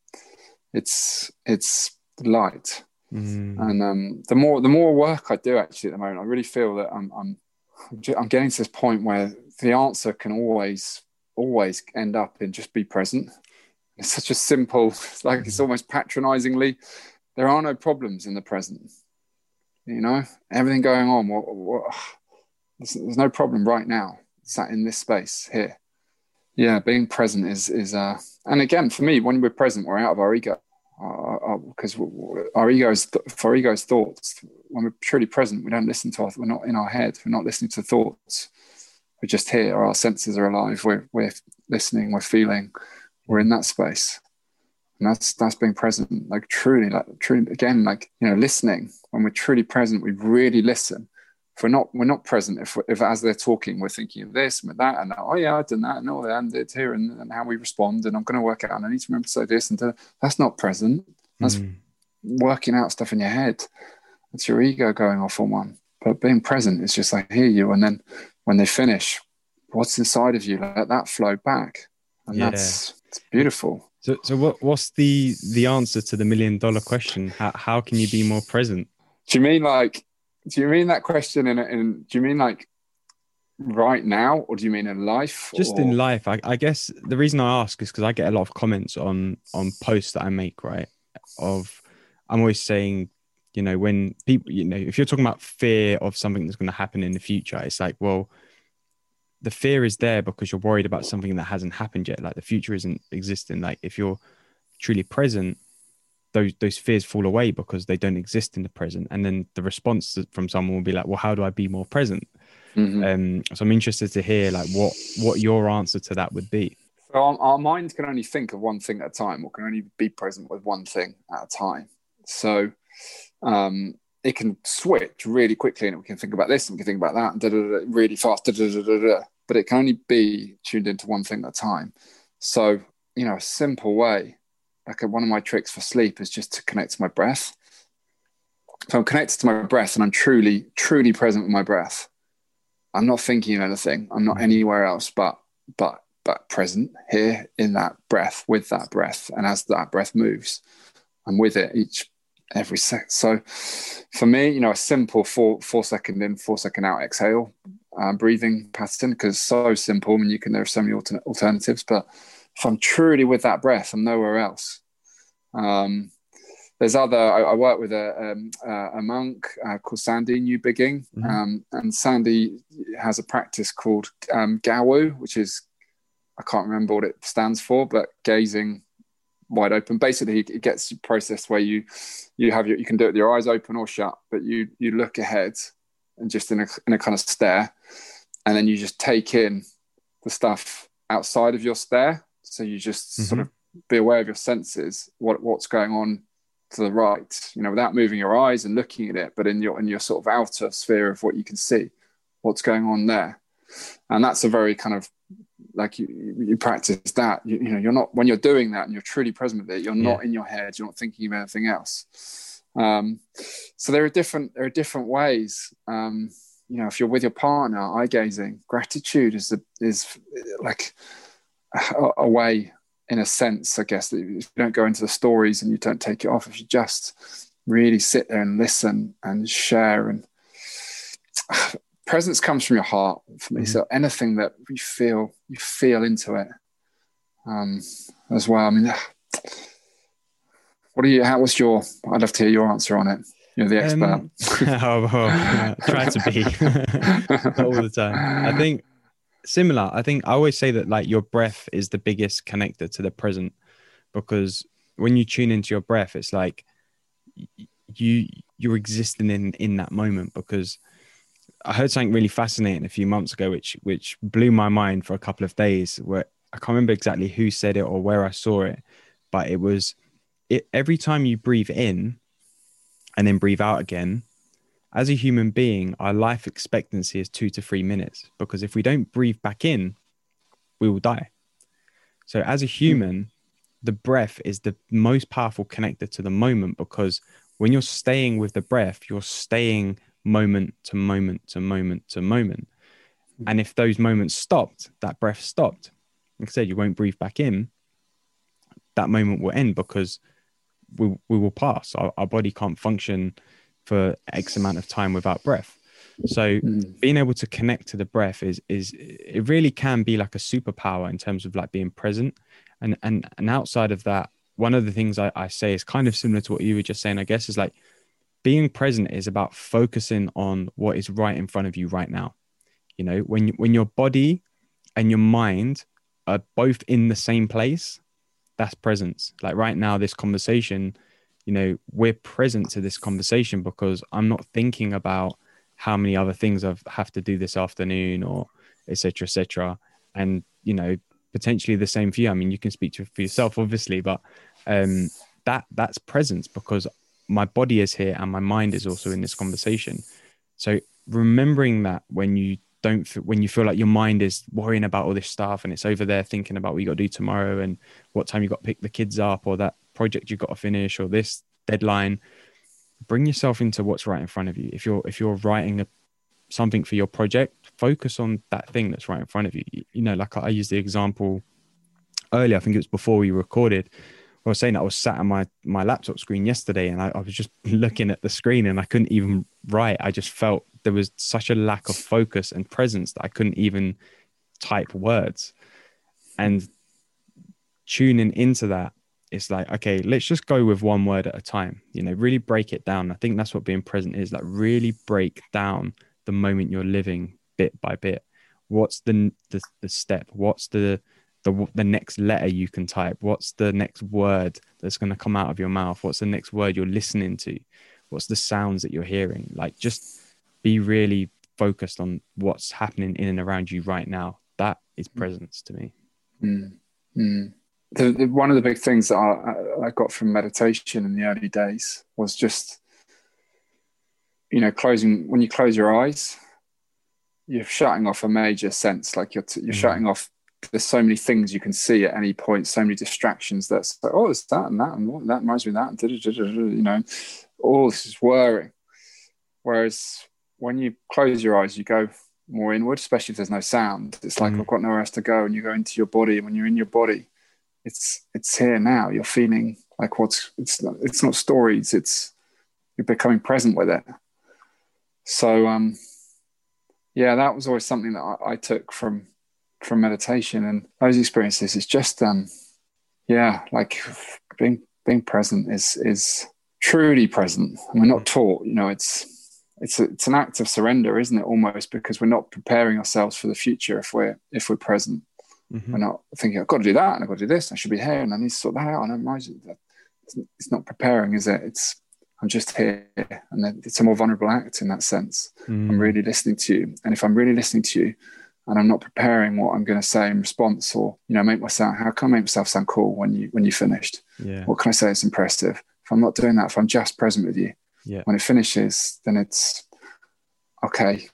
It's it's light. Mm. And um, the more the more work I do actually at the moment, I really feel that I'm I'm I'm getting to this point where the answer can always always end up in just be present. It's such a simple, it's like it's mm. almost patronizingly. There are no problems in the present. You know, everything going on. What, what, there's, there's, no problem right now. Sat in this space here. Yeah, being present is is uh, and again for me, when we're present, we're out of our ego because uh, uh, our egos for our ego's thoughts when we're truly present we don't listen to our, we're not in our head we're not listening to thoughts we're just here our senses are alive we're, we're listening we're feeling we're in that space. And that's that's being present like truly like truly again like you know listening. When we're truly present we really listen. If we're not we're not present if, if as they're talking we're thinking of this and that and oh yeah I've done that and all that and it's here and, and how we respond and I'm going to work out and I need to remember to say this and to, that's not present. That's mm. working out stuff in your head. It's your ego going off on one. But being present is just like hear you. And then when they finish what's inside of you? Let that flow back. And yeah. that's it's beautiful. So so what what's the the answer to the million dollar question? How, how can you be more present? Do you mean like do you mean that question in, in do you mean like right now or do you mean in life just or? in life. I, I, guess the reason i ask is because i get a lot of comments on on posts that i make right? Of i'm always saying you know when people you know if you're talking about fear of something that's going to happen in the future it's like well the fear is there because you're worried about something that hasn't happened yet like the future isn't existing. Like if you're truly present those those fears fall away because they don't exist in the present. And then the response from someone will be like well how do i be more present? Mm-hmm. um, so i'm interested to hear like what what your answer to that would be. So our, our mind can only think of one thing at a time or can only be present with one thing at a time. So um, it can switch really quickly and we can think about this and we can think about that and da, da, da, really fast but it can only be tuned into one thing at a time so you know a simple way like one of my tricks for sleep is just to connect to my breath. So I'm connected to my breath and I'm truly, truly present with my breath. I'm not thinking of anything. I'm not mm. anywhere else but but but present here in that breath with that breath. And as that breath moves, I'm with it each every sec. So for me, you know, a simple four four second in, four second out exhale uh, breathing pattern because so simple. I mean, you can there are so many altern- alternatives, but if I'm truly with that breath, I'm nowhere else. Um, there's other. I, I work with a um, uh, a monk uh, called Sandy Newbigging, mm-hmm. um, and Sandy has a practice called um, Gawu, which is I can't remember what it stands for, but gazing wide open. Basically, it gets processed where you you have your you can do it with your eyes open or shut, but you you look ahead and just in a in a kind of stare, and then you just take in the stuff outside of your stare so you just mm-hmm. sort of be aware of your senses, what what's going on to the right, you know, without moving your eyes and looking at it, but in your in your sort of outer sphere of what you can see, what's going on there. And that's a very kind of like you, you practice that. You, you know, you're not when you're doing that and you're truly present with it, you're yeah. not in your head, you're not thinking of anything else. Um, so there are different there are different ways. Um, you know, if you're with your partner, eye gazing, gratitude is the, is like a, a, way, in a sense, I guess, that if you don't go into the stories and you don't take it off, if you just really sit there and listen and share and presence comes from your heart for me. Mm-hmm. So anything that you feel, you feel into it um, as well. I mean, what are you? How was your? I'd love to hear your answer on it. You're the expert. Um, oh, oh, yeah, try to be all the time. I think similar. I think I always say that like your breath is the biggest connector to the present because when you tune into your breath, it's like you you're existing in in that moment because I heard something really fascinating a few months ago, which which blew my mind for a couple of days. Where I can't remember exactly who said it or where I saw it, but it was it every time you breathe in and then breathe out again. As a human being, our life expectancy is two to three minutes because if we don't breathe back in, we will die. So, as a hmm. human, the breath is the most powerful connector to the moment because when you're staying with the breath, you're staying moment to moment to moment to moment. Hmm. And if those moments stopped, that breath stopped. Like I said, you won't breathe back in. That moment will end because we, we will pass. Our, our body can't function for X amount of time without breath. So mm. being able to connect to the breath is is it really can be like a superpower in terms of like being present. And and and outside of that, one of the things I, I say is kind of similar to what you were just saying, I guess, is like being present is about focusing on what is right in front of you right now. You know, when when your body and your mind are both in the same place, that's presence. Like right now, this conversation, you know, we're present to this conversation because I'm not thinking about how many other things I have have to do this afternoon or etc. etc. And you know, potentially the same for you. I mean, you can speak to for yourself, obviously, but um, that that's presence because my body is here and my mind is also in this conversation. So remembering that when you don't when you feel like your mind is worrying about all this stuff and it's over there thinking about what you got to do tomorrow and what time you got to pick the kids up or that project you got to finish or this deadline bring yourself into what's right in front of you if you're if you're writing a, something for your project focus on that thing that's right in front of you you know like i used the example earlier i think it was before we recorded I was saying that I was sat on my my laptop screen yesterday and I, I, was just looking at the screen and I couldn't even write. I just felt there was such a lack of focus and presence that I couldn't even type words. And tuning into that, it's like, okay, let's just go with one word at a time, you know, really break it down. I think that's what being present is like really break down the moment you're living bit by bit. What's the the, the step? What's the the the next letter you can type what's the next word that's going to come out of your mouth what's the next word you're listening to what's the sounds that you're hearing like just be really focused on what's happening in and around you right now that is mm. presence to me mm. Mm. The, the, one of the big things that I, I got from meditation in the early days was just you know closing when you close your eyes you're shutting off a major sense like you're, t- you're mm. shutting off there's so many things you can see at any point, so many distractions that's like, oh, it's that and that and that reminds me of that, and you know, all this is whirring. Whereas when you close your eyes, you go more inward, especially if there's no sound. It's like mm. I've got nowhere else to go, and you go into your body. And when you're in your body, it's it's here now. You're feeling like what's it's not, it's not stories. It's you're becoming present with it. So um, yeah, that was always something that I, I took from from meditation and those experiences is just um yeah like being being present is is truly present and we're not taught you know it's it's a, it's an act of surrender isn't it almost because we're not preparing ourselves for the future if we're if we're present mm-hmm. we're not thinking i've got to do that and i've got to do this i should be here and i need to sort that out and i'm it's, it's not preparing is it it's i'm just here and it's a more vulnerable act in that sense mm. i'm really listening to you and if i'm really listening to you and I'm not preparing what I'm going to say in response, or you know, make myself how can I make myself sound cool when you when you finished? Yeah. What can I say that's impressive? If I'm not doing that, if I'm just present with you, yeah. when it finishes, then it's okay.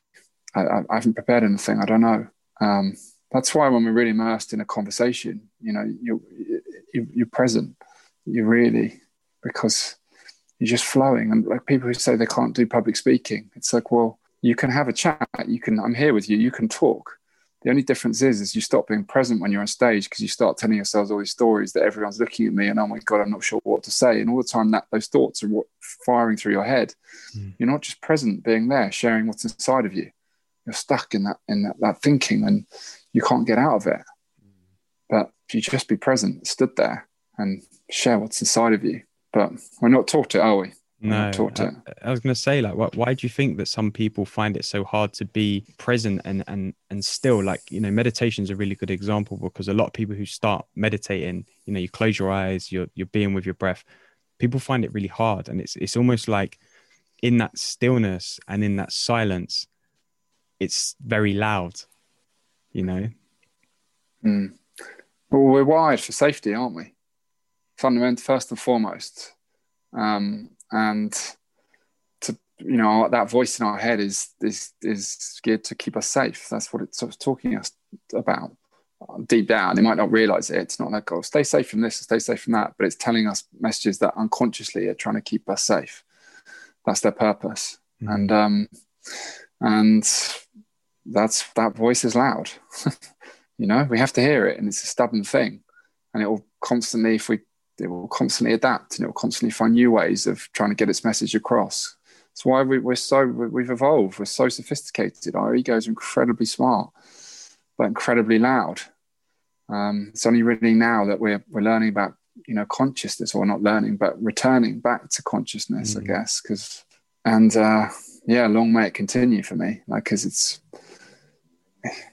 I, I haven't prepared anything. I don't know. Um, that's why when we're really immersed in a conversation, you know, you, you you're present. You really because you're just flowing. And like people who say they can't do public speaking, it's like, well, you can have a chat. You can, I'm here with you. You can talk. The only difference is, is you stop being present when you're on stage because you start telling yourselves all these stories that everyone's looking at me and oh my god, I'm not sure what to say. And all the time that those thoughts are what, firing through your head. Mm. You're not just present, being there, sharing what's inside of you. You're stuck in that in that, that thinking, and you can't get out of it. But if you just be present, stood there, and share what's inside of you. But we're not taught it, are we? No, I, I, was going to say, like, why, why do you think that some people find it so hard to be present and and and still, like, you know, meditation is a really good example because a lot of people who start meditating, you know, you close your eyes, you're you're being with your breath. People find it really hard, and it's it's almost like in that stillness and in that silence, it's very loud, you know. Mm. Well, we're wired for safety, aren't we? Fundamental, first and foremost. Um, and to you know that voice in our head is is is geared to keep us safe. That's what it's sort of talking us about deep down. They might not realize it. It's not like oh, stay safe from this, stay safe from that, but it's telling us messages that unconsciously are trying to keep us safe. That's their purpose, mm. and um, and that's that voice is loud. you know, we have to hear it, and it's a stubborn thing, and it will constantly, if we it will constantly adapt and it will constantly find new ways of trying to get its message across. That's why we, are so we've evolved. We're so sophisticated. Our egos are incredibly smart, but incredibly loud. Um, it's only really now that we're we're learning about you know consciousness, or not learning, but returning back to consciousness, mm. I guess. Because and uh, yeah, long may it continue for me. Like because it's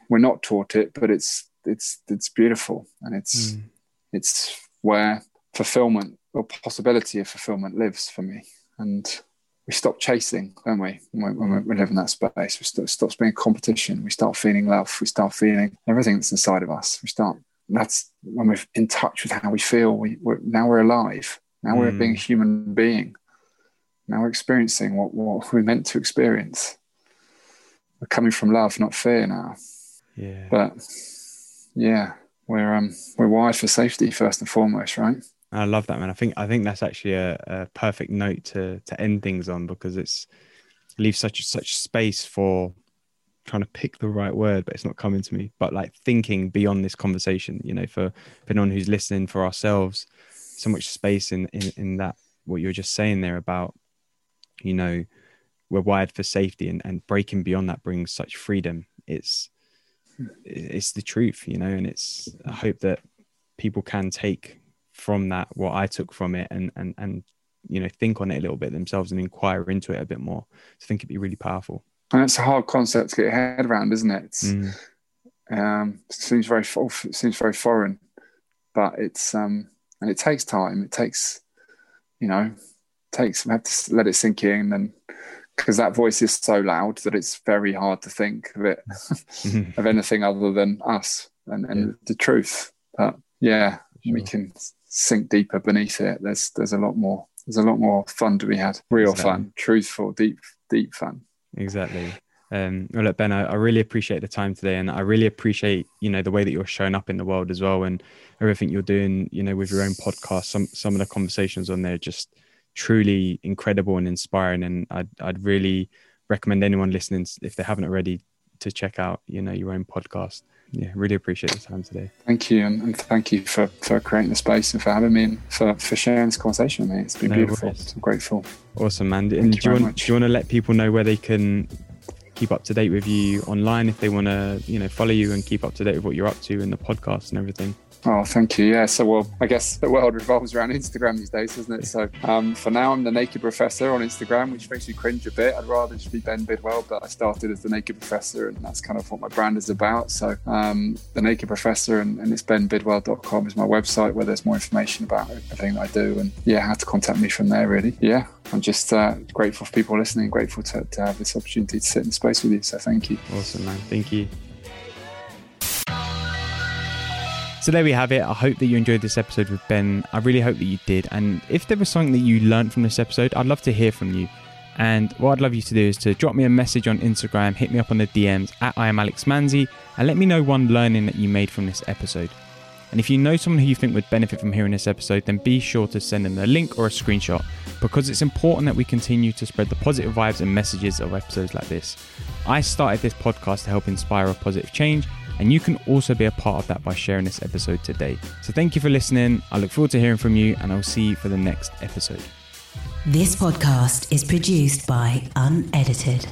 we're not taught it, but it's it's it's beautiful and it's mm. it's where fulfillment or possibility of fulfillment lives for me. And we stop chasing, don't we? When, when we live in that space, we stop, stops being competition. We start feeling love. We start feeling everything that's inside of us. We start. That's when we're in touch with how we feel. We we're, now we're alive. Now mm. we're being a human being. Now we're experiencing what, what we're meant to experience. We're coming from love, not fear. Now. Yeah. But yeah, we're um we're wired for safety first and foremost, right? I love that, man. I think I think that's actually a, a perfect note to to end things on because it's leaves such such space for trying to pick the right word, but it's not coming to me. But like thinking beyond this conversation, you know, for for anyone who's listening, for ourselves, so much space in in, in that what you're just saying there about, you know, we're wired for safety and, and breaking beyond that brings such freedom. It's hmm. it's the truth, you know, and it's I hope that people can take from that what I took from it and and and you know think on it a little bit themselves and inquire into it a bit more. I think it'd be really powerful. And it's a hard concept to get your head around, isn't it? It's, mm. um, it seems very it seems very foreign, but it's um, and it takes time. It takes you know takes we have to let it sink in and because that voice is so loud that it's very hard to think of it of anything other than us and, and yeah. the truth but yeah sure. we can sink deeper beneath it, there's there's a lot more there's a lot more fun to be had. Real exactly. fun, truthful, deep deep fun. Exactly. Um, well, look, Ben, I, I, really appreciate the time today, and I really appreciate you know the way that you're showing up in the world as well, and everything you're doing. You know, with your own podcast, some some of the conversations on there just truly incredible and inspiring, and I'd I'd really recommend anyone listening if they haven't already to check out you know your own podcast yeah, really appreciate the time today. Thank you, and, and, thank you for, for creating the space and for having me and for, for sharing this conversation with me. It's been no beautiful. I'm grateful. Awesome, man. And do you, want, much. do you want to let people know where they can keep up to date with you online if they want to, you know, follow you and keep up to date with what you're up to in the podcast and everything? Oh, thank you. Yeah. So, well, I guess the world revolves around Instagram these days, doesn't it? So, um, for now, I'm the Naked Professor on Instagram, which makes you cringe a bit. I'd rather just be Ben Bidwell, but I started as the Naked Professor, and that's kind of what my brand is about. So, um, the Naked Professor, and, and it's benbidwell.com is my website where there's more information about everything that I do, and yeah, how to contact me from there. Really, yeah. I'm just uh, grateful for people listening, grateful to, to have this opportunity to sit in space with you. So, thank you. Awesome, man. Thank you. So there we have it. I hope that you enjoyed this episode with Ben. I really hope that you did. And if there was something that you learned from this episode, I'd love to hear from you. And what I'd love you to do is to drop me a message on Instagram, hit me up on the DMs at I am Alex Manzi, and let me know one learning that you made from this episode. And if you know someone who you think would benefit from hearing this episode, then be sure to send them the link or a screenshot because it's important that we continue to spread the positive vibes and messages of episodes like this. I started this podcast to help inspire a positive change, and you can also be a part of that by sharing this episode today. So thank you for listening. I look forward to hearing from you, and I'll see you for the next episode. This podcast is produced by Unedited.